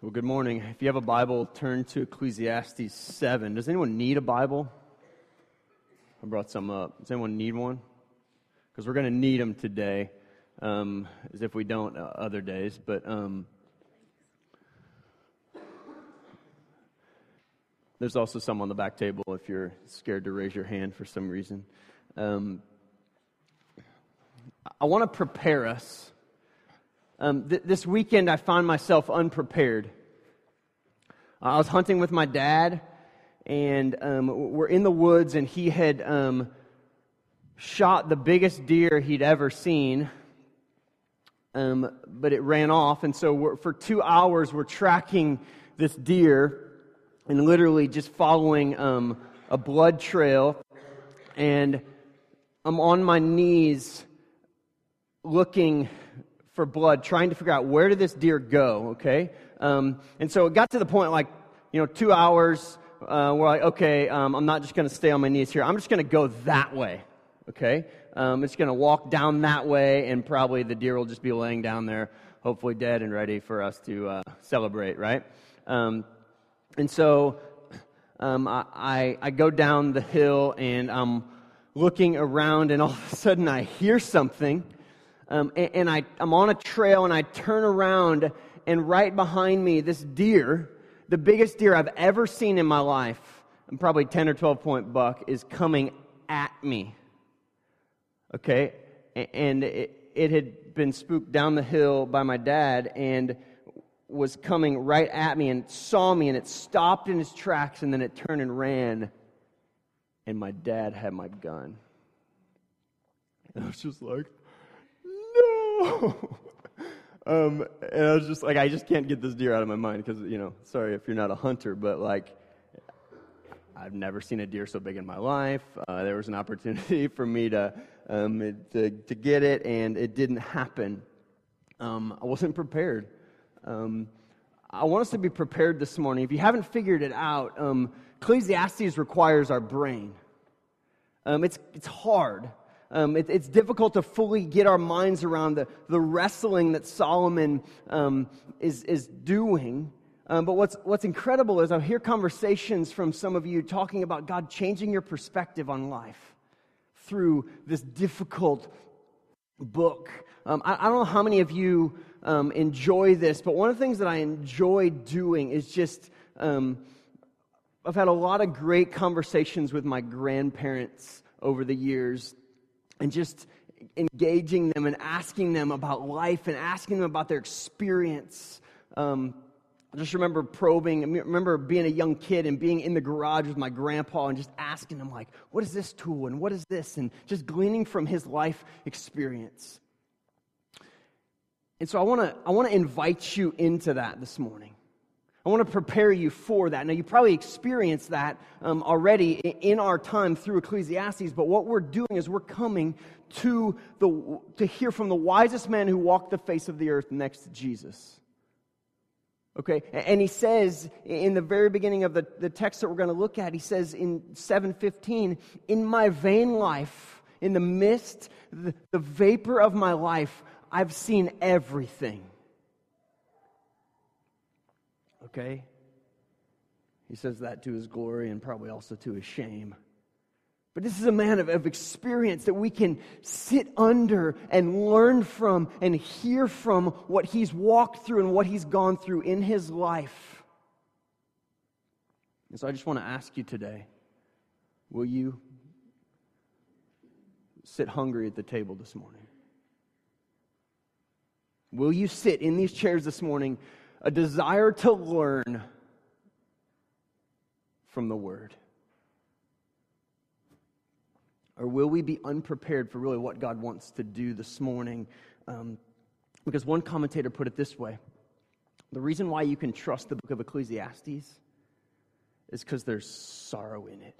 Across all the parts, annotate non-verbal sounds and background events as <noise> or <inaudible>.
Well, good morning. If you have a Bible, turn to Ecclesiastes 7. Does anyone need a Bible? I brought some up. Does anyone need one? Because we're going to need them today, um, as if we don't uh, other days. But um, there's also some on the back table if you're scared to raise your hand for some reason. Um, I want to prepare us um, th- this weekend, I found myself unprepared. I was hunting with my dad, and um, we're in the woods, and he had um, shot the biggest deer he'd ever seen, um, but it ran off. And so, for two hours, we're tracking this deer and literally just following um, a blood trail. And I'm on my knees looking for blood, trying to figure out where did this deer go, okay? Um, and so it got to the point like, you know, two hours, uh, we're like, okay, um, I'm not just going to stay on my knees here. I'm just going to go that way, okay? Um, it's going to walk down that way, and probably the deer will just be laying down there, hopefully dead and ready for us to uh, celebrate, right? Um, and so um, I, I, I go down the hill, and I'm looking around, and all of a sudden I hear something um, and, and I, I'm on a trail and I turn around, and right behind me, this deer, the biggest deer I've ever seen in my life, and probably 10 or 12 point buck, is coming at me. Okay? And it, it had been spooked down the hill by my dad and was coming right at me and saw me, and it stopped in its tracks, and then it turned and ran. And my dad had my gun. And I was just like, <laughs> um, and I was just like, I just can't get this deer out of my mind because, you know, sorry if you're not a hunter, but like, I've never seen a deer so big in my life. Uh, there was an opportunity <laughs> for me to, um, to, to get it, and it didn't happen. Um, I wasn't prepared. Um, I want us to be prepared this morning. If you haven't figured it out, um, Ecclesiastes requires our brain. Um, it's, it's hard. Um, it, it's difficult to fully get our minds around the, the wrestling that Solomon um, is, is doing. Um, but what's, what's incredible is I hear conversations from some of you talking about God changing your perspective on life through this difficult book. Um, I, I, don't know how many of you um, enjoy this, but one of the things that I enjoy doing is just. Um, I've had a lot of great conversations with my grandparents over the years and just engaging them and asking them about life and asking them about their experience. Um, I just remember probing, I remember being a young kid and being in the garage with my grandpa and just asking him, like, what is this tool and what is this? And just gleaning from his life experience. And so I want to I want to invite you into that this morning. I want to prepare you for that. Now, you probably experienced that um, already in our time through Ecclesiastes, but what we're doing is we're coming to, the, to hear from the wisest man who walked the face of the earth next to Jesus. Okay, and he says in the very beginning of the, the text that we're going to look at, he says in 715, in my vain life, in the mist, the, the vapor of my life, I've seen everything. Okay? He says that to his glory and probably also to his shame. But this is a man of, of experience that we can sit under and learn from and hear from what he's walked through and what he's gone through in his life. And so I just want to ask you today will you sit hungry at the table this morning? Will you sit in these chairs this morning a desire to learn from the Word? Or will we be unprepared for really what God wants to do this morning? Um, because one commentator put it this way the reason why you can trust the book of Ecclesiastes is because there's sorrow in it.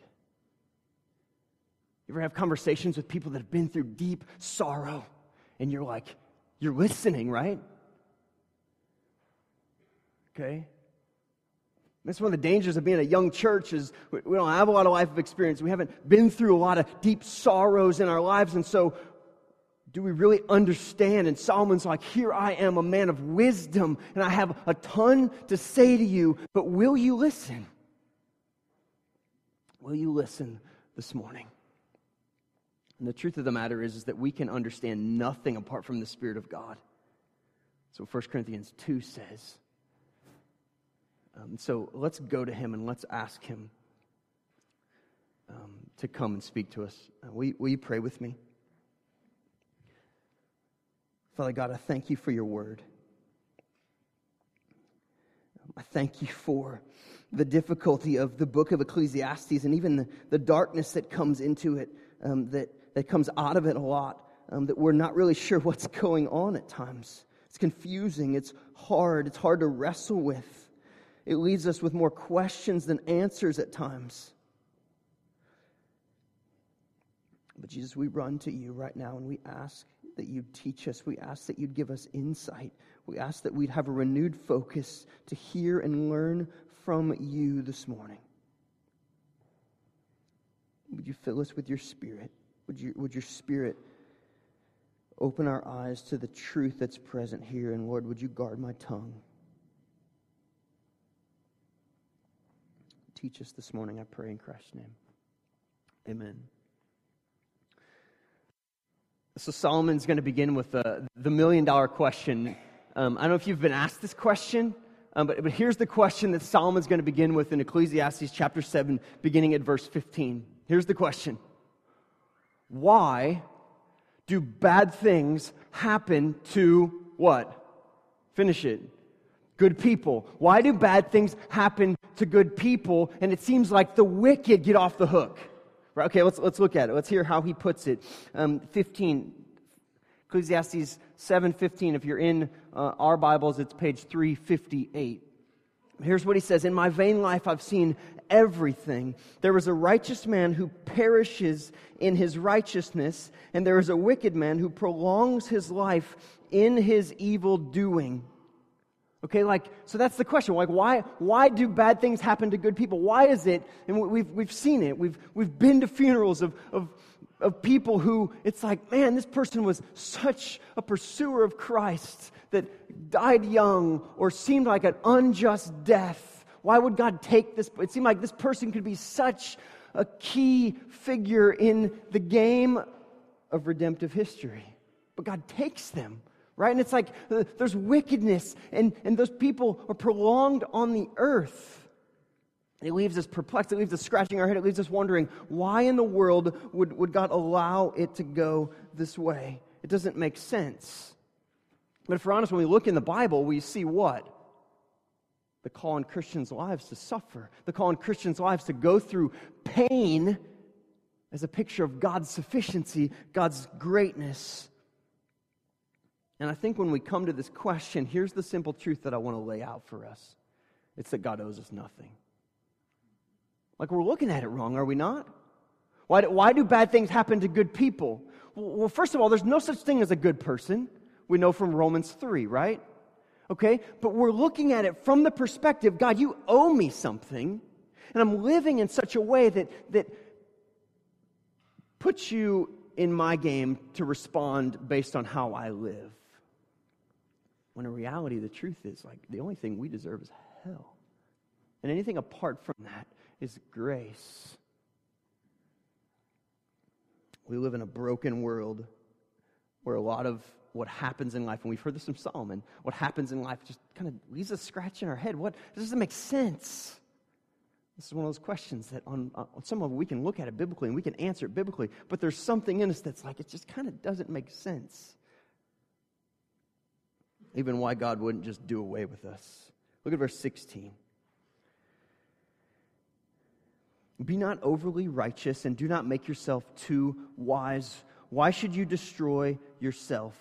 You ever have conversations with people that have been through deep sorrow, and you're like, you're listening, right? Okay? That's one of the dangers of being a young church is we don't have a lot of life of experience. We haven't been through a lot of deep sorrows in our lives. And so do we really understand? And Solomon's like, Here I am, a man of wisdom, and I have a ton to say to you, but will you listen? Will you listen this morning? And the truth of the matter is, is that we can understand nothing apart from the Spirit of God. So 1 Corinthians 2 says. Um, so let's go to him and let's ask him um, to come and speak to us. Uh, will, you, will you pray with me? Father God, I thank you for your word. I thank you for the difficulty of the book of Ecclesiastes and even the, the darkness that comes into it, um, that, that comes out of it a lot, um, that we're not really sure what's <laughs> going on at times. It's confusing, it's hard, it's hard to wrestle with. It leaves us with more questions than answers at times. But Jesus, we run to you right now and we ask that you'd teach us. We ask that you'd give us insight. We ask that we'd have a renewed focus to hear and learn from you this morning. Would you fill us with your spirit? Would, you, would your spirit open our eyes to the truth that's present here? And Lord, would you guard my tongue? Teach us this morning, I pray in Christ's name. Amen. So, Solomon's going to begin with the, the million dollar question. Um, I don't know if you've been asked this question, um, but, but here's the question that Solomon's going to begin with in Ecclesiastes chapter 7, beginning at verse 15. Here's the question Why do bad things happen to what? Finish it good people? Why do bad things happen to good people? And it seems like the wicked get off the hook. Right? Okay, let's, let's look at it. Let's hear how he puts it. Um, 15, Ecclesiastes 7.15. If you're in uh, our Bibles, it's page 358. Here's what he says In my vain life, I've seen everything. There is a righteous man who perishes in his righteousness, and there is a wicked man who prolongs his life in his evil doing. Okay, like, so that's the question. Like, why, why do bad things happen to good people? Why is it, and we've, we've seen it, we've, we've been to funerals of, of, of people who it's like, man, this person was such a pursuer of Christ that died young or seemed like an unjust death. Why would God take this? It seemed like this person could be such a key figure in the game of redemptive history. But God takes them right? And it's like uh, there's wickedness, and, and those people are prolonged on the earth. It leaves us perplexed. It leaves us scratching our head. It leaves us wondering why in the world would, would God allow it to go this way? It doesn't make sense. But if we're honest, when we look in the Bible, we see what? The call on Christians' lives to suffer, the call on Christians' lives to go through pain as a picture of God's sufficiency, God's greatness. And I think when we come to this question, here's the simple truth that I want to lay out for us it's that God owes us nothing. Like we're looking at it wrong, are we not? Why do, why do bad things happen to good people? Well, first of all, there's no such thing as a good person. We know from Romans 3, right? Okay? But we're looking at it from the perspective God, you owe me something, and I'm living in such a way that, that puts you in my game to respond based on how I live. When in reality, the truth is like the only thing we deserve is hell. And anything apart from that is grace. We live in a broken world where a lot of what happens in life, and we've heard this from Solomon, what happens in life just kind of leaves us scratching our head. What this doesn't make sense. This is one of those questions that on, on some of we can look at it biblically and we can answer it biblically, but there's something in us that's like it just kind of doesn't make sense even why God wouldn't just do away with us. Look at verse 16. Be not overly righteous and do not make yourself too wise. Why should you destroy yourself?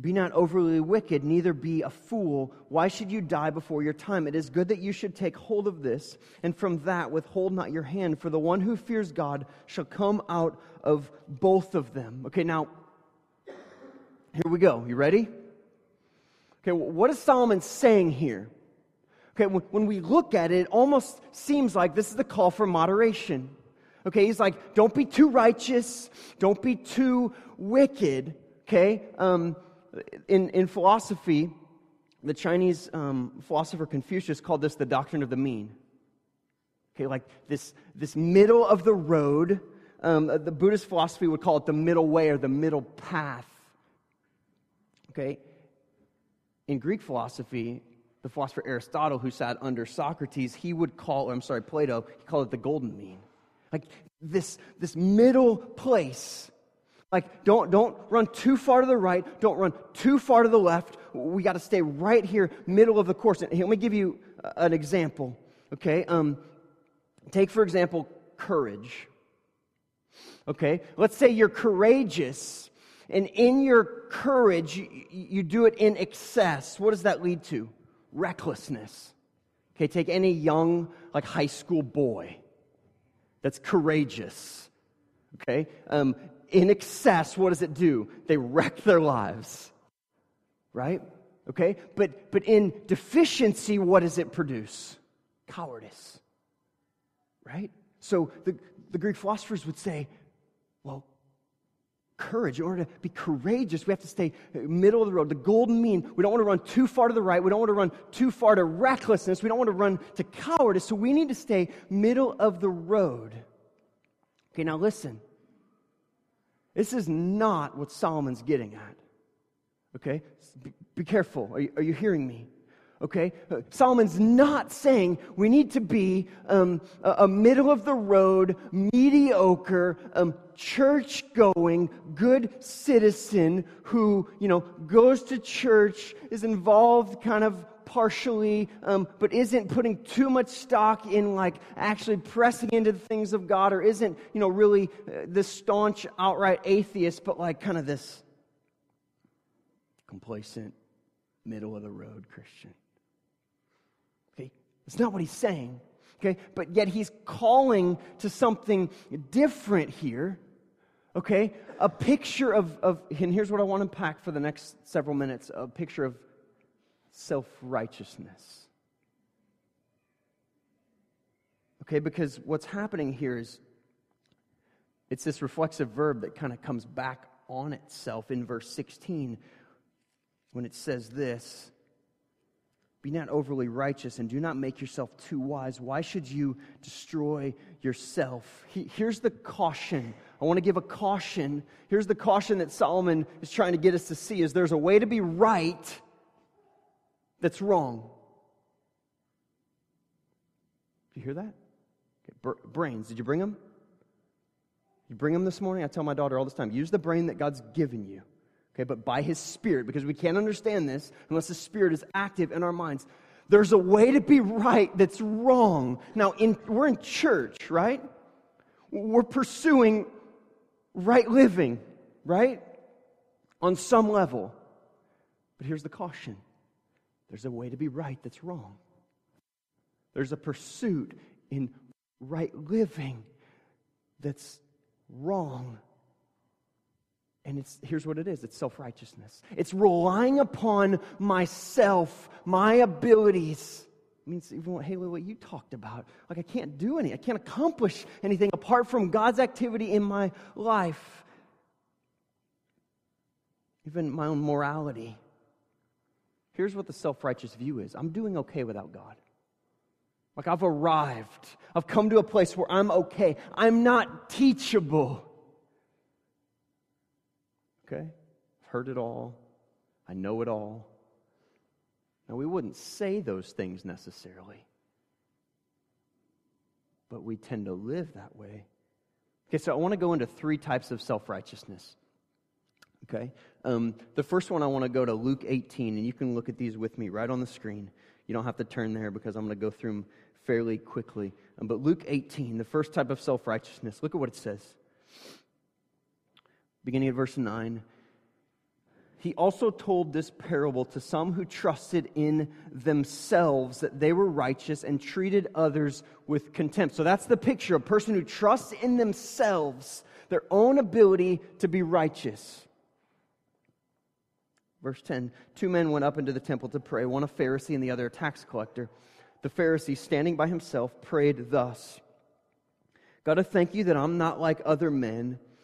Be not overly wicked, neither be a fool. Why should you die before your time? It is good that you should take hold of this, and from that withhold not your hand, for the one who fears God shall come out of both of them. Okay, now, here we go. You ready? Okay, what is Solomon saying here? Okay, when we look at it, it almost seems like this is the call for moderation. Okay, he's like, don't be too righteous, don't be too wicked. Okay? Um, in, in philosophy, the Chinese um, philosopher Confucius called this the doctrine of the mean. Okay, like this, this middle of the road. Um, the Buddhist philosophy would call it the middle way or the middle path. Okay? In Greek philosophy, the philosopher Aristotle, who sat under Socrates, he would call, I'm sorry, Plato, he called it the golden mean. Like this, this middle place. Like, don't, don't run too far to the right, don't run too far to the left. We got to stay right here, middle of the course. And let me give you an example. Okay? Um, take, for example, courage. Okay? Let's say you're courageous, and in your courage, you, do it in excess. What does that lead to? recklessness. Okay, take any young, like high school boy that's courageous. Okay, um, in excess, what does it do? They wreck their lives, right? Okay, but but in deficiency, what does it produce? Cowardice, right? So the, the Greek philosophers would say, courage, in order to be courageous, we have to stay middle of the road, the golden mean. We don't want to run too far to the right. We don't want to run too far to recklessness. We don't want to run to cowardice. So we need to stay middle of the road. Okay, now listen. This is not what Solomon's getting at. Okay? Be, be careful. Are you, are you hearing me? Okay? Uh, Solomon's not saying we need to be um, a, middle of the road, mediocre, um, church going, good citizen who, you know, goes to church, is involved kind of partially, um, but isn't putting too much stock in like actually pressing into the things of God or isn't, you know, really uh, this staunch, outright atheist, but like kind of this complacent, middle of the road Christian. That's not what he's saying. Okay? But yet he's calling to something different here. Okay? A picture of, of and here's what I want to unpack for the next several minutes a picture of self righteousness. Okay? Because what's happening here is it's this reflexive verb that kind of comes back on itself in verse 16 when it says this be not overly righteous and do not make yourself too wise. Why should you destroy yourself? He, here's the caution. I want to give a caution. Here's the caution that Solomon is trying to get us to see is there's a way to be right that's wrong. Do you hear that? Okay, brains, did you bring them? You bring them this morning? I tell my daughter all this time use the brain that God's given you. Okay, but by his spirit, because we can't understand this unless the spirit is active in our minds. There's a way to be right that's wrong. Now, in, we're in church, right? We're pursuing right living, right? On some level. But here's the caution there's a way to be right that's wrong. There's a pursuit in right living that's wrong. And it's, here's what it is it's self righteousness. It's relying upon myself, my abilities. It means even what, Haley, what you talked about. Like, I can't do any, I can't accomplish anything apart from God's activity in my life. Even my own morality. Here's what the self righteous view is I'm doing okay without God. Like, I've arrived, I've come to a place where I'm okay, I'm not teachable. Okay? I've heard it all. I know it all. Now, we wouldn't say those things necessarily, but we tend to live that way. Okay, so I want to go into three types of self righteousness. Okay? Um, the first one, I want to go to Luke 18, and you can look at these with me right on the screen. You don't have to turn there because I'm going to go through them fairly quickly. Um, but Luke 18, the first type of self righteousness, look at what it says beginning at verse 9. He also told this parable to some who trusted in themselves that they were righteous and treated others with contempt. So that's the picture a person who trusts in themselves, their own ability to be righteous. Verse 10 Two men went up into the temple to pray, one a Pharisee and the other a tax collector. The Pharisee, standing by himself, prayed thus God, I thank you that I'm not like other men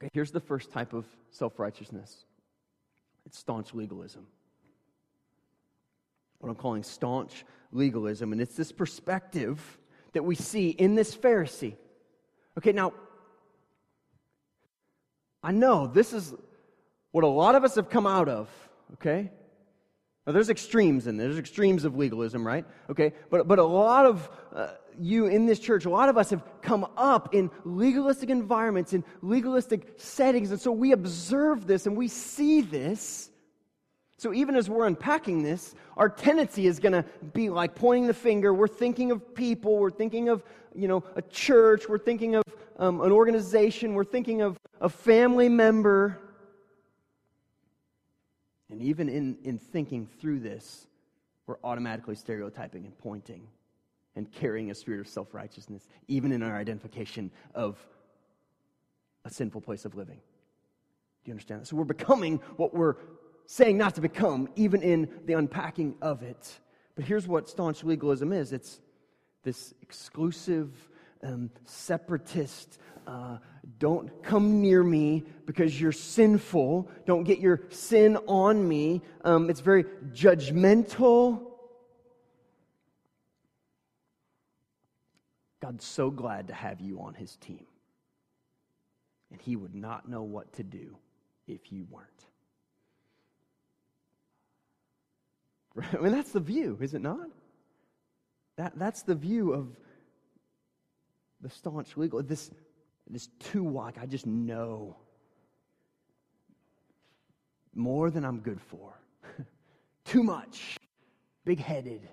Okay, here's the first type of self righteousness it's staunch legalism. What I'm calling staunch legalism. And it's this perspective that we see in this Pharisee. Okay, now, I know this is what a lot of us have come out of, okay? Now, there's extremes in there. There's extremes of legalism, right? Okay, but, but a lot of uh, you in this church, a lot of us have come up in legalistic environments, in legalistic settings, and so we observe this and we see this. So even as we're unpacking this, our tendency is going to be like pointing the finger. We're thinking of people. We're thinking of, you know, a church. We're thinking of um, an organization. We're thinking of a family member. And even in, in thinking through this, we're automatically stereotyping and pointing and carrying a spirit of self righteousness, even in our identification of a sinful place of living. Do you understand that? So we're becoming what we're saying not to become, even in the unpacking of it. But here's what staunch legalism is it's this exclusive, um, separatist, uh, don't come near me because you're sinful. Don't get your sin on me. Um, it's very judgmental. God's so glad to have you on his team. And he would not know what to do if you weren't. <laughs> I mean, that's the view, is it not? That, that's the view of the staunch legal. This, this too wide. I just know more than I'm good for. <laughs> too much. Big headed.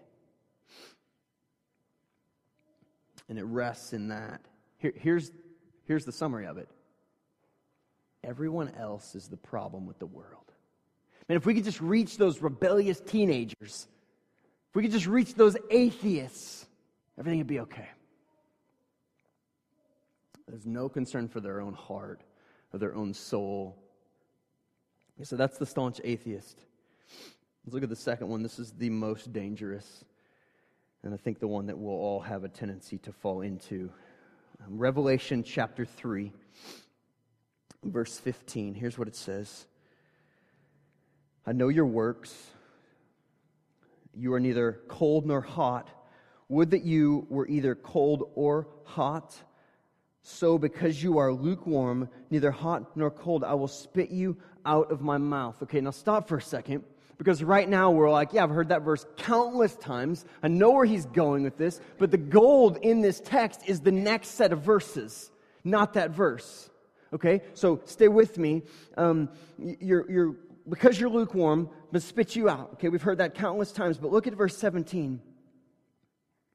And it rests in that. Here, here's, here's the summary of it everyone else is the problem with the world. And if we could just reach those rebellious teenagers, if we could just reach those atheists, everything would be okay. There's no concern for their own heart or their own soul. So that's the staunch atheist. Let's look at the second one. This is the most dangerous, and I think the one that we'll all have a tendency to fall into. Um, Revelation chapter 3, verse 15. Here's what it says I know your works. You are neither cold nor hot. Would that you were either cold or hot. So, because you are lukewarm, neither hot nor cold, I will spit you out of my mouth. Okay, now stop for a second. Because right now we're like, yeah, I've heard that verse countless times. I know where he's going with this. But the gold in this text is the next set of verses, not that verse. Okay, so stay with me. Um, you're, you're, because you're lukewarm, but spit you out. Okay, we've heard that countless times. But look at verse 17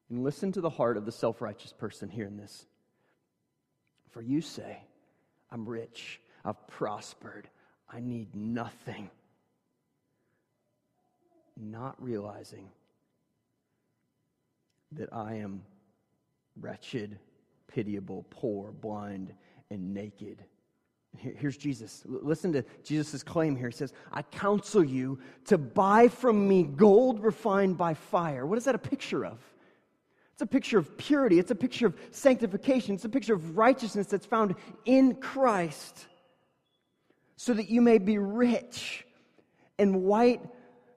and listen to the heart of the self righteous person here in this. For you say, I'm rich, I've prospered, I need nothing. Not realizing that I am wretched, pitiable, poor, blind, and naked. Here's Jesus. Listen to Jesus' claim here. He says, I counsel you to buy from me gold refined by fire. What is that a picture of? It's a picture of purity. It's a picture of sanctification. It's a picture of righteousness that's found in Christ so that you may be rich and white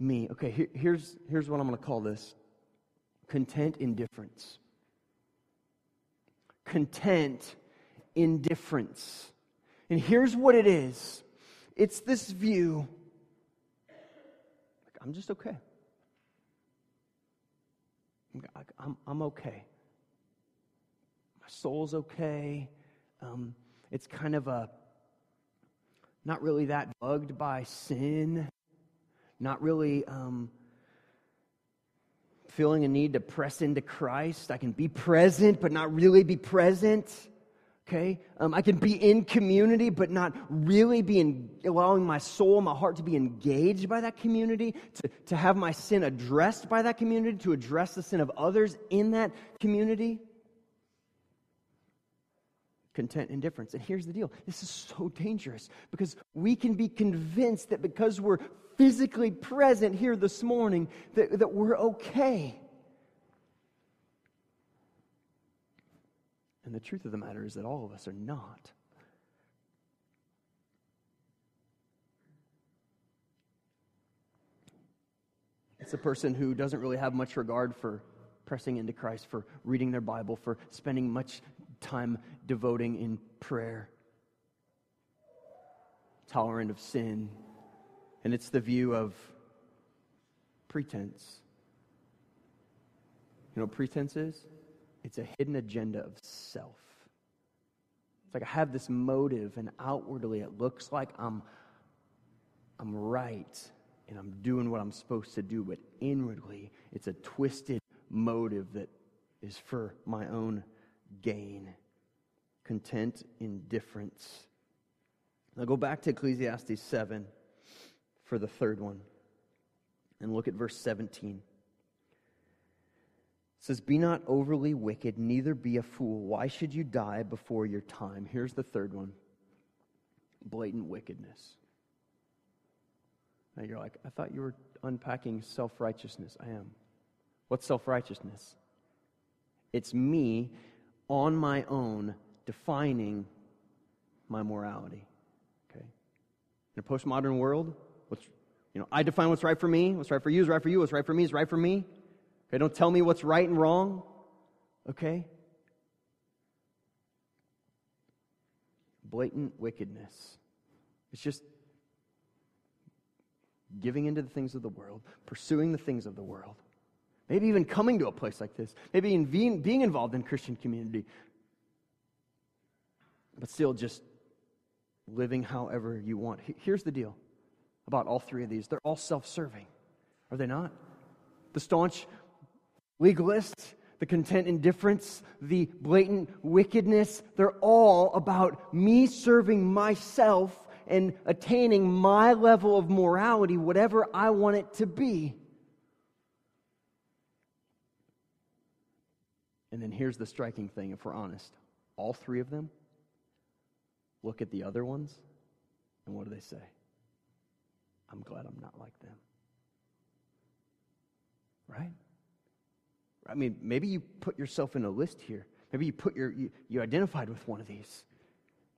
Okay, here, here's, here's what I'm going to call this content indifference. Content indifference. And here's what it is It's this view. I'm just okay. I'm, I'm okay. My soul's okay. Um, it's kind of a, not really that bugged by sin, not really um, feeling a need to press into Christ. I can be present, but not really be present. Okay? Um, I can be in community, but not really be in, allowing my soul, my heart to be engaged by that community, to, to have my sin addressed by that community, to address the sin of others in that community. Content indifference. And here's the deal this is so dangerous because we can be convinced that because we're physically present here this morning, that, that we're okay. And the truth of the matter is that all of us are not. It's a person who doesn't really have much regard for pressing into Christ, for reading their Bible, for spending much time devoting in prayer, tolerant of sin. And it's the view of pretense. You know pretense is? It's a hidden agenda of self. It's like I have this motive, and outwardly it looks like I'm, I'm right and I'm doing what I'm supposed to do, but inwardly it's a twisted motive that is for my own gain. Content indifference. Now go back to Ecclesiastes 7 for the third one and look at verse 17 says, Be not overly wicked, neither be a fool. Why should you die before your time? Here's the third one blatant wickedness. Now you're like, I thought you were unpacking self righteousness. I am. What's self righteousness? It's me on my own defining my morality. Okay? In a postmodern world, what's you know, I define what's right for me, what's right for you is right for you, what's right for me is right for me. Okay, don't tell me what's right and wrong. Okay? Blatant wickedness. It's just giving into the things of the world, pursuing the things of the world. Maybe even coming to a place like this. Maybe in being, being involved in Christian community. But still just living however you want. Here's the deal about all three of these they're all self serving, are they not? The staunch legalists, the content indifference, the blatant wickedness, they're all about me serving myself and attaining my level of morality, whatever I want it to be. And then here's the striking thing, if we're honest all three of them look at the other ones, and what do they say? I'm glad I'm not like them. Right? I mean, maybe you put yourself in a list here. Maybe you put your you, you identified with one of these.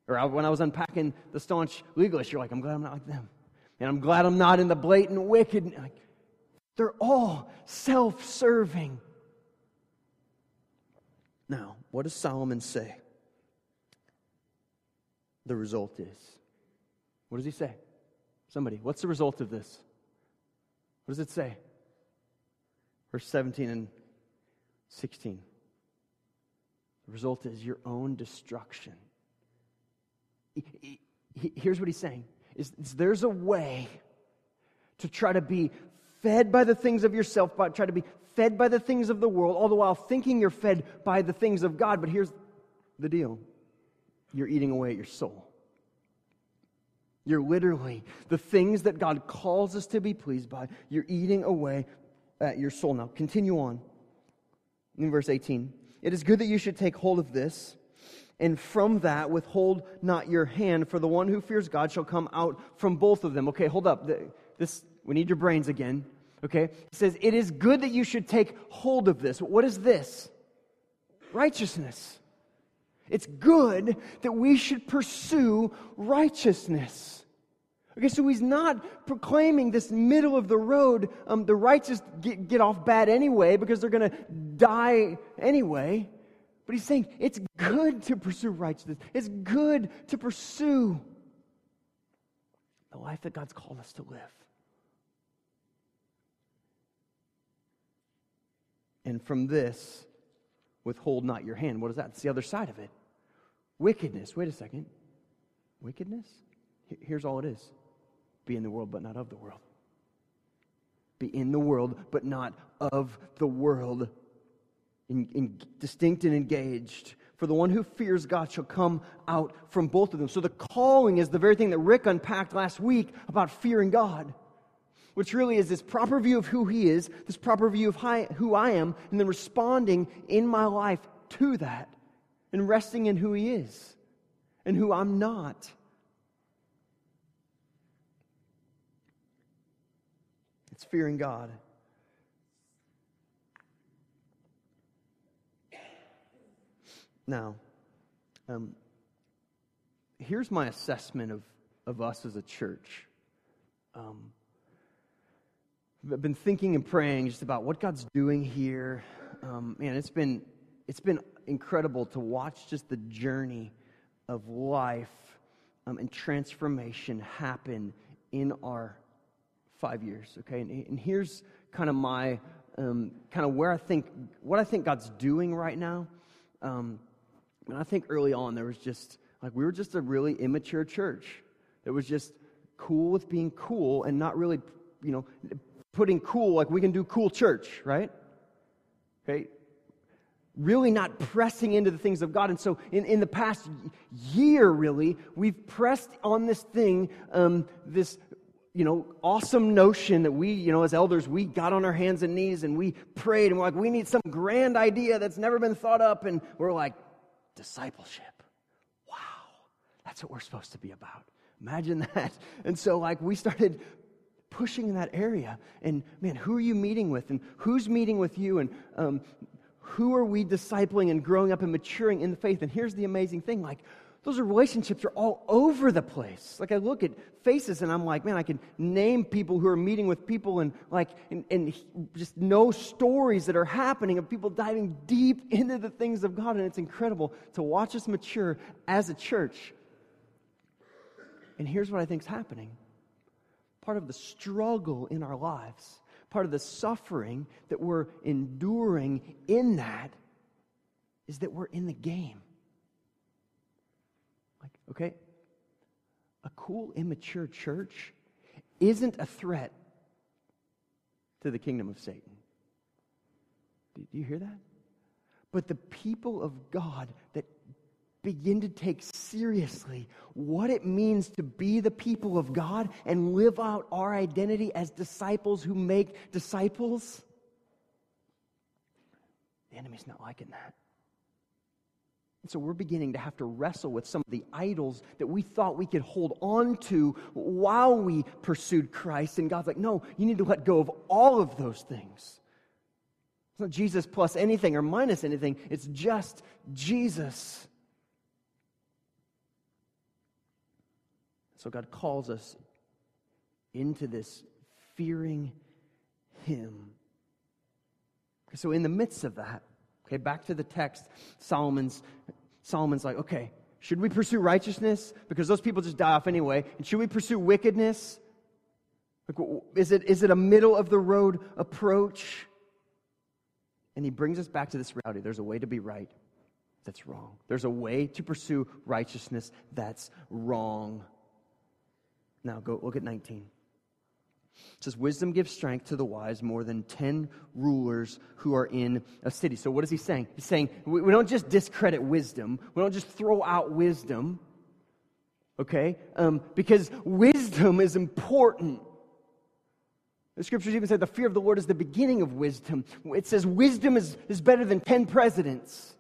Or I, when I was unpacking the staunch legalists, you're like, I'm glad I'm not like them. And I'm glad I'm not in the blatant wicked. Like, they're all self-serving. Now, what does Solomon say? The result is. What does he say? Somebody, what's the result of this? What does it say? Verse 17 and 16. The result is your own destruction. Here's what he's saying is, there's a way to try to be fed by the things of yourself, but try to be fed by the things of the world, all the while thinking you're fed by the things of God. But here's the deal you're eating away at your soul. You're literally the things that God calls us to be pleased by, you're eating away at your soul. Now, continue on in verse 18. It is good that you should take hold of this, and from that withhold not your hand, for the one who fears God shall come out from both of them. Okay, hold up. This we need your brains again. Okay? It says, It is good that you should take hold of this. What is this? Righteousness. It's good that we should pursue righteousness. Okay, so he's not proclaiming this middle of the road, um, the righteous get, get off bad anyway because they're going to die anyway. But he's saying it's good to pursue righteousness, it's good to pursue the life that God's called us to live. And from this, withhold not your hand. What is that? It's the other side of it. Wickedness. Wait a second. Wickedness? Here's all it is be in the world, but not of the world. Be in the world, but not of the world. In, in, distinct and engaged. For the one who fears God shall come out from both of them. So the calling is the very thing that Rick unpacked last week about fearing God, which really is this proper view of who He is, this proper view of who I am, and then responding in my life to that and resting in who He is and who I'm not. It's fearing God. Now, um, here's my assessment of, of us as a church. Um, I've been thinking and praying just about what God's doing here. Um, man, it's been, it's been incredible to watch just the journey of life um, and transformation happen in our five years, okay? And, and here's kind of my, um, kind of where I think, what I think God's doing right now. Um, and I think early on there was just, like, we were just a really immature church that was just cool with being cool and not really, you know, putting cool, like we can do cool church, right? Okay? Really not pressing into the things of God. And so in, in the past year, really, we've pressed on this thing, um, this you know, awesome notion that we, you know, as elders, we got on our hands and knees and we prayed and we're like, we need some grand idea that's never been thought up. And we're like, discipleship. Wow, that's what we're supposed to be about. Imagine <laughs> that. And so, like, we started pushing in that area. And man, who are you meeting with? And who's meeting with you? And um, who are we discipling and growing up and maturing in the faith? And here's the amazing thing like, those relationships are all over the place. Like I look at faces and I'm like, man, I can name people who are meeting with people and like and, and just know stories that are happening of people diving deep into the things of God, and it's incredible to watch us mature as a church. And here's what I think is happening. Part of the struggle in our lives, part of the suffering that we're enduring in that is that we're in the game. Like, okay, a cool, immature church isn't a threat to the kingdom of Satan. Do you hear that? But the people of God that begin to take seriously what it means to be the people of God and live out our identity as disciples who make disciples, the enemy's not liking that. And so we're beginning to have to wrestle with some of the idols that we thought we could hold on to while we pursued Christ. And God's like, no, you need to let go of all of those things. It's not Jesus plus anything or minus anything, it's just Jesus. So God calls us into this fearing Him. So, in the midst of that, Okay, back to the text. Solomon's Solomon's like, okay, should we pursue righteousness? Because those people just die off anyway. And should we pursue wickedness? Like, is it, is it a middle of the road approach? And he brings us back to this reality. There's a way to be right that's wrong. There's a way to pursue righteousness that's wrong. Now go look at 19. It says, Wisdom gives strength to the wise more than 10 rulers who are in a city. So, what is he saying? He's saying, we, we don't just discredit wisdom, we don't just throw out wisdom, okay? Um, because wisdom is important. The scriptures even say the fear of the Lord is the beginning of wisdom. It says wisdom is, is better than 10 presidents.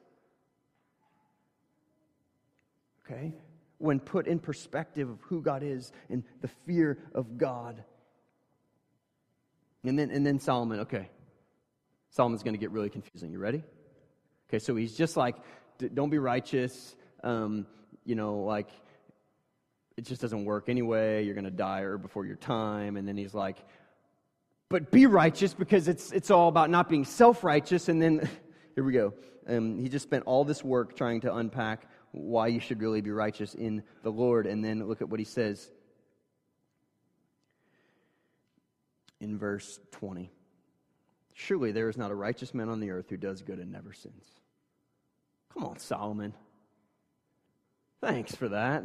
Okay? When put in perspective of who God is and the fear of God. And then, and then Solomon, okay. Solomon's going to get really confusing. You ready? Okay, so he's just like, don't be righteous. Um, you know, like, it just doesn't work anyway. You're going to die or before your time. And then he's like, but be righteous because it's, it's all about not being self righteous. And then, <laughs> here we go. Um, he just spent all this work trying to unpack why you should really be righteous in the Lord. And then look at what he says in verse 20. Surely there is not a righteous man on the earth who does good and never sins. Come on, Solomon. Thanks for that.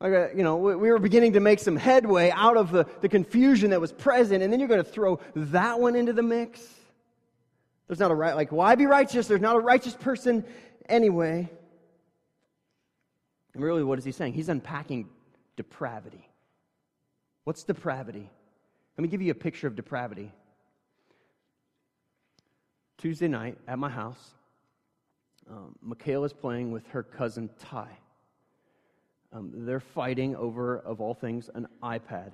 Like, uh, you know, we were beginning to make some headway out of the, the confusion that was present, and then you're going to throw that one into the mix? There's not a right, like, why be righteous? There's not a righteous person anyway. And really, what is he saying? He's unpacking depravity. What's depravity? Let me give you a picture of depravity. Tuesday night at my house, um, Michaela is playing with her cousin Ty. Um, they're fighting over, of all things, an iPad.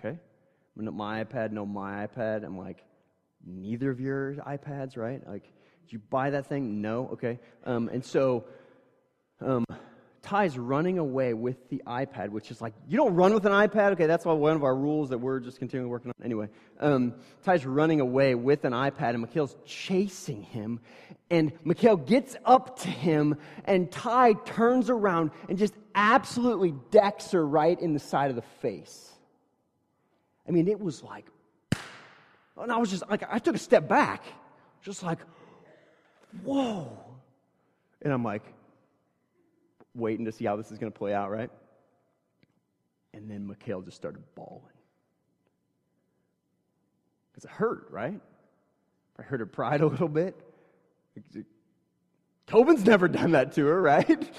Okay? My iPad, no, my iPad. I'm like, neither of your iPads, right? Like, did you buy that thing? No? Okay. Um, and so, um, Ty's running away with the iPad, which is like, you don't run with an iPad? Okay, that's one of our rules that we're just continuing working on. Anyway, um, Ty's running away with an iPad, and Michaela's chasing him. And Mikhail gets up to him, and Ty turns around and just absolutely decks her right in the side of the face. I mean, it was like, and I was just like, I took a step back, just like, whoa. And I'm like, waiting to see how this is going to play out, right? And then Michaela just started bawling. Because it hurt, right? I hurt her pride a little bit. Tobin's never done that to her, right?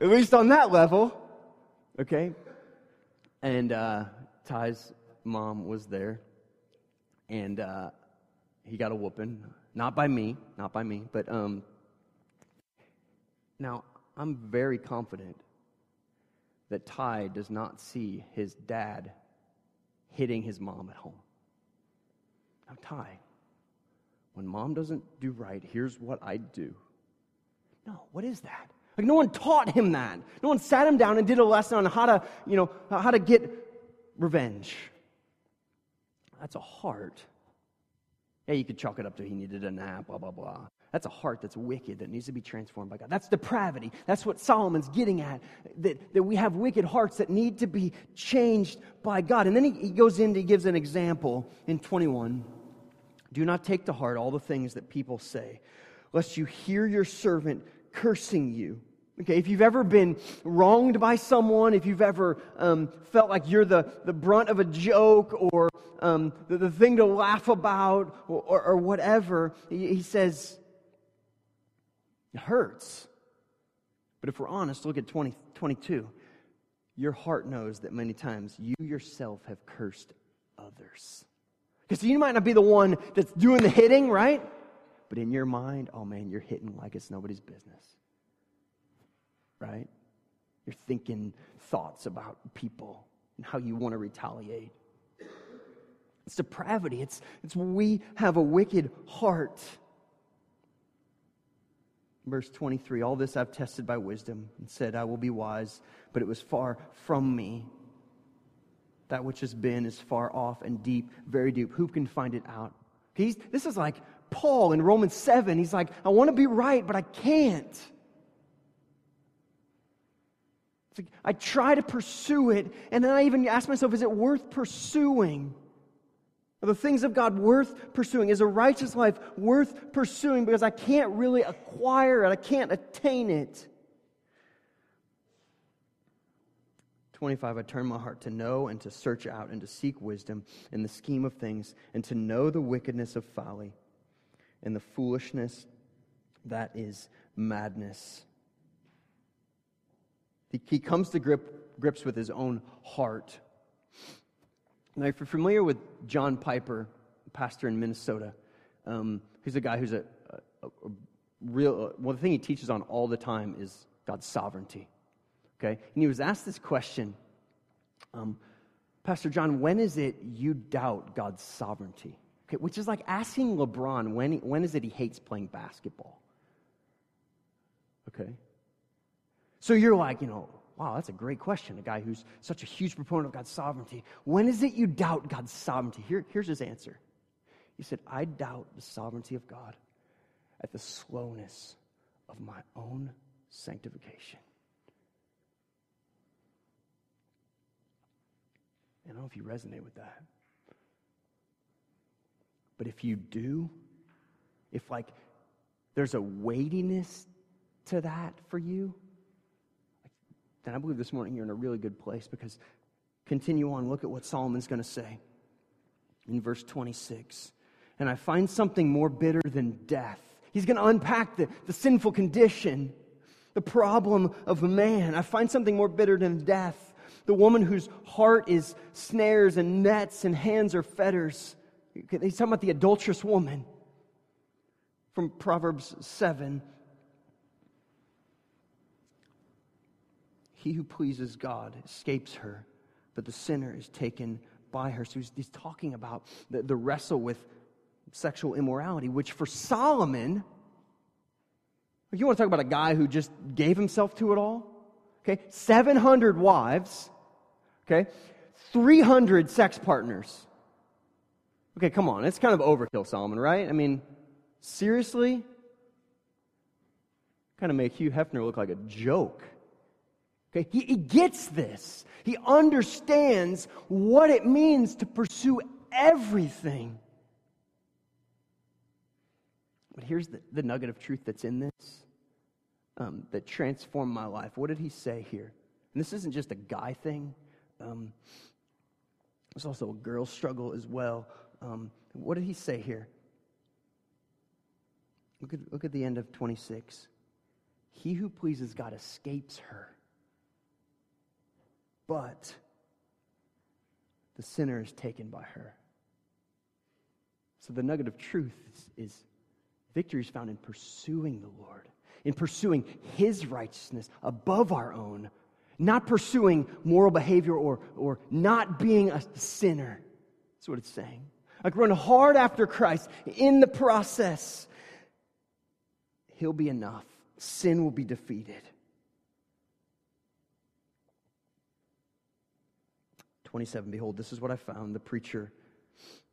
At least on that level. Okay? And uh, Ty's mom was there. And uh, he got a whooping. Not by me, not by me, but um, now I'm very confident that Ty does not see his dad hitting his mom at home. Now, Ty, when mom doesn't do right, here's what I do. No, what is that? Like no one taught him that. No one sat him down and did a lesson on how to, you know, how to get revenge. That's a heart. Yeah, you could chalk it up to he needed a nap, blah, blah, blah. That's a heart that's wicked that needs to be transformed by God. That's depravity. That's what Solomon's getting at. That, that we have wicked hearts that need to be changed by God. And then he, he goes in, he gives an example in 21. Do not take to heart all the things that people say, lest you hear your servant cursing you. Okay, if you've ever been wronged by someone, if you've ever um, felt like you're the, the brunt of a joke or um, the, the thing to laugh about or, or, or whatever, he, he says, it hurts. But if we're honest, look at 20, 22. Your heart knows that many times you yourself have cursed others. Because you might not be the one that's doing the hitting, right? But in your mind, oh man, you're hitting like it's nobody's business. Right? You're thinking thoughts about people and how you want to retaliate. It's depravity. It's, it's we have a wicked heart. Verse 23 All this I've tested by wisdom and said, I will be wise, but it was far from me. That which has been is far off and deep, very deep. Who can find it out? He's, this is like Paul in Romans 7. He's like, I want to be right, but I can't. Like, I try to pursue it, and then I even ask myself, is it worth pursuing? Are the things of God worth pursuing? Is a righteous life worth pursuing because I can't really acquire it, I can't attain it? 25, I turn my heart to know and to search out and to seek wisdom in the scheme of things and to know the wickedness of folly and the foolishness that is madness. He comes to grip, grips with his own heart. Now, if you're familiar with John Piper, pastor in Minnesota, um, he's a guy who's a, a, a real, uh, well, the thing he teaches on all the time is God's sovereignty. Okay? And he was asked this question um, Pastor John, when is it you doubt God's sovereignty? Okay, which is like asking LeBron when, when is it he hates playing basketball? Okay? So you're like, you know, Wow, that's a great question. A guy who's such a huge proponent of God's sovereignty. When is it you doubt God's sovereignty? Here, here's his answer. He said, I doubt the sovereignty of God at the slowness of my own sanctification. I don't know if you resonate with that. But if you do, if like there's a weightiness to that for you, then I believe this morning you're in a really good place because continue on, look at what Solomon's going to say in verse 26. And I find something more bitter than death. He's going to unpack the, the sinful condition, the problem of man. I find something more bitter than death. The woman whose heart is snares and nets and hands are fetters. He's talking about the adulterous woman from Proverbs 7. He who pleases God escapes her, but the sinner is taken by her. So he's, he's talking about the, the wrestle with sexual immorality, which for Solomon, you want to talk about a guy who just gave himself to it all? Okay, 700 wives, okay, 300 sex partners. Okay, come on, it's kind of overkill, Solomon, right? I mean, seriously? Kind of make Hugh Hefner look like a joke. Okay, he, he gets this. He understands what it means to pursue everything. But here's the, the nugget of truth that's in this um, that transformed my life. What did he say here? And this isn't just a guy thing, um, it's also a girl struggle as well. Um, what did he say here? Look at, look at the end of 26. He who pleases God escapes her but the sinner is taken by her. So the nugget of truth is, is victory is found in pursuing the Lord, in pursuing His righteousness above our own, not pursuing moral behavior or, or not being a sinner. That's what it's saying. Like run hard after Christ. In the process, He'll be enough. Sin will be defeated. 27 Behold, this is what I found. The preacher,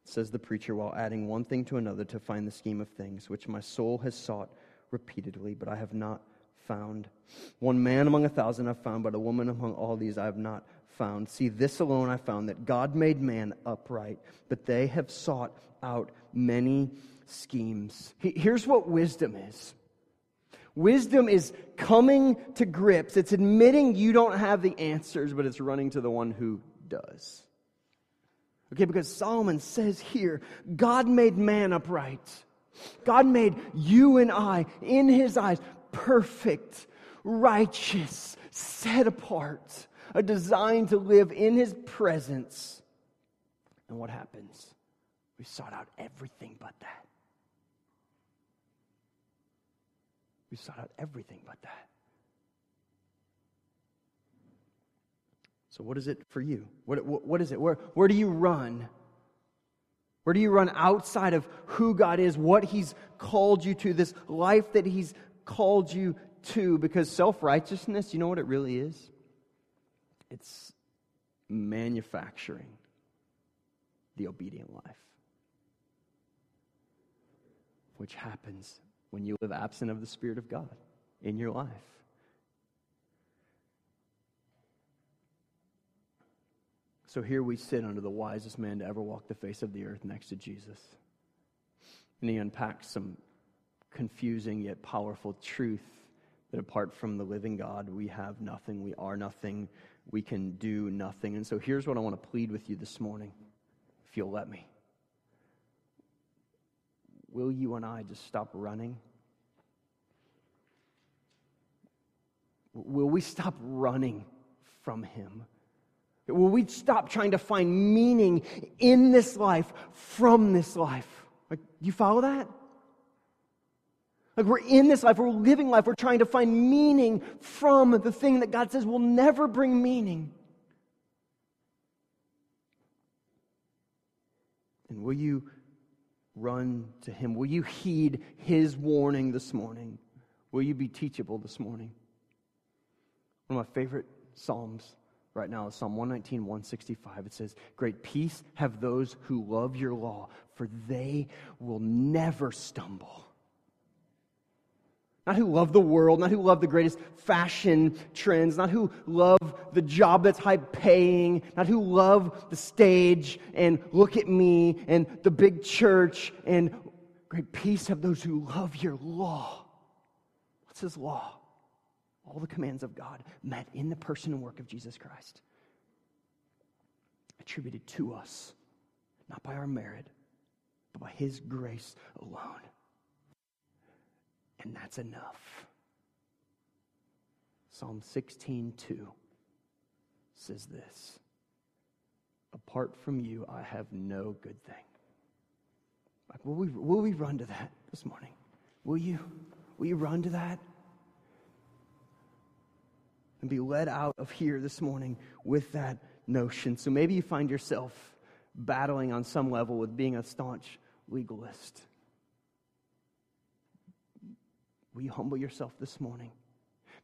says the preacher, while adding one thing to another to find the scheme of things, which my soul has sought repeatedly, but I have not found. One man among a thousand I've found, but a woman among all these I have not found. See, this alone I found that God made man upright, but they have sought out many schemes. Here's what wisdom is. Wisdom is coming to grips. It's admitting you don't have the answers, but it's running to the one who does. Okay, because Solomon says here God made man upright. God made you and I, in his eyes, perfect, righteous, set apart, a design to live in his presence. And what happens? We sought out everything but that. We sought out everything but that. So, what is it for you? What, what, what is it? Where, where do you run? Where do you run outside of who God is, what He's called you to, this life that He's called you to? Because self righteousness, you know what it really is? It's manufacturing the obedient life, which happens when you live absent of the Spirit of God in your life. So here we sit under the wisest man to ever walk the face of the earth next to Jesus. And he unpacks some confusing yet powerful truth that apart from the living God, we have nothing, we are nothing, we can do nothing. And so here's what I want to plead with you this morning, if you'll let me. Will you and I just stop running? Will we stop running from Him? Will we stop trying to find meaning in this life from this life? Like, do you follow that? Like, we're in this life, we're living life, we're trying to find meaning from the thing that God says will never bring meaning. And will you run to Him? Will you heed His warning this morning? Will you be teachable this morning? One of my favorite Psalms right now Psalm 119, 165. It says, Great peace have those who love your law, for they will never stumble. not who love the world, not who love the greatest fashion trends, not who love the job that's high paying, not who love the stage and look at me and the big church and great peace have those who love your law. What's his law? All the commands of God met in the person and work of Jesus Christ, attributed to us, not by our merit, but by his grace alone. And that's enough. Psalm 16:2 says this. Apart from you, I have no good thing. Like, will, we, will we run to that this morning? Will you? Will you run to that? And be led out of here this morning with that notion. So maybe you find yourself battling on some level with being a staunch legalist. Will you humble yourself this morning?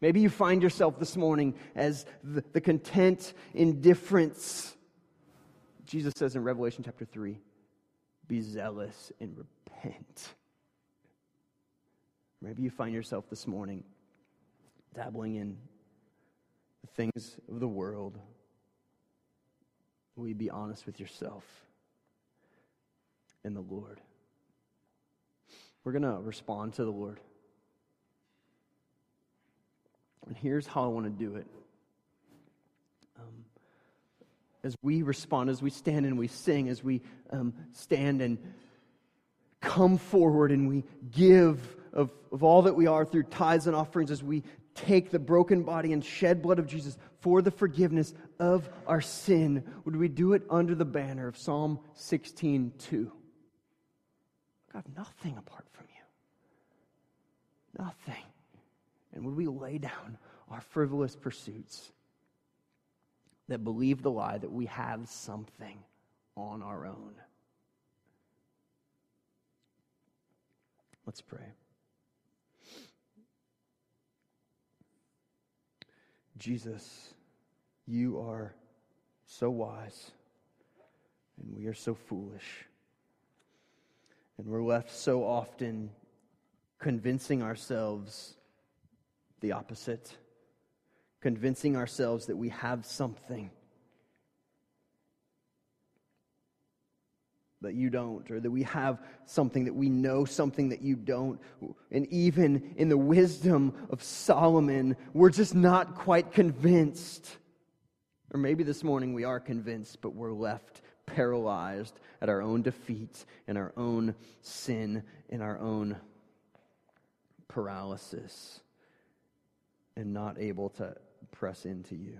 Maybe you find yourself this morning as the, the content indifference. Jesus says in Revelation chapter 3 be zealous and repent. Maybe you find yourself this morning dabbling in things of the world. Will you be honest with yourself and the Lord? We're going to respond to the Lord. And here's how I want to do it. Um, as we respond, as we stand and we sing, as we um, stand and come forward and we give of, of all that we are through tithes and offerings, as we take the broken body and shed blood of Jesus for the forgiveness of our sin, would we do it under the banner of Psalm 16 2? God, nothing apart from you. Nothing. And would we lay down our frivolous pursuits that believe the lie that we have something on our own? Let's pray. Jesus, you are so wise, and we are so foolish. And we're left so often convincing ourselves the opposite, convincing ourselves that we have something that you don't, or that we have something that we know something that you don't. And even in the wisdom of Solomon, we're just not quite convinced. Or maybe this morning we are convinced, but we're left paralyzed at our own defeat and our own sin and our own paralysis and not able to press into you.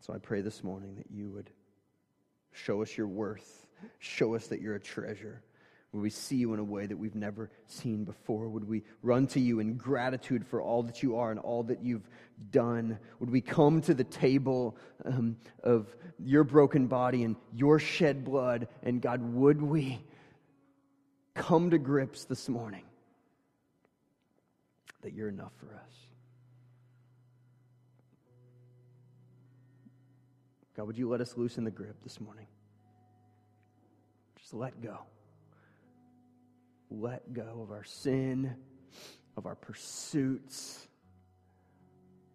So I pray this morning that you would show us your worth, show us that you're a treasure. Would we see you in a way that we've never seen before? Would we run to you in gratitude for all that you are and all that you've done? Would we come to the table um, of your broken body and your shed blood? And God, would we come to grips this morning that you're enough for us? God, would you let us loosen the grip this morning? Just let go let go of our sin, of our pursuits,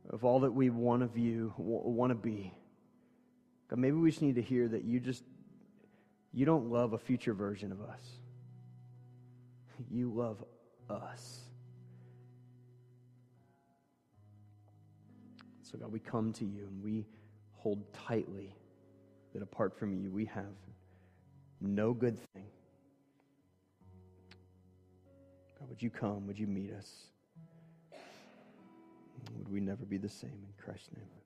of all that we want of you, want to be. God, maybe we just need to hear that you just you don't love a future version of us. You love us. So, God, we come to you and we hold tightly that apart from you, we have no good thing. God, would you come? Would you meet us? Would we never be the same? In Christ's name.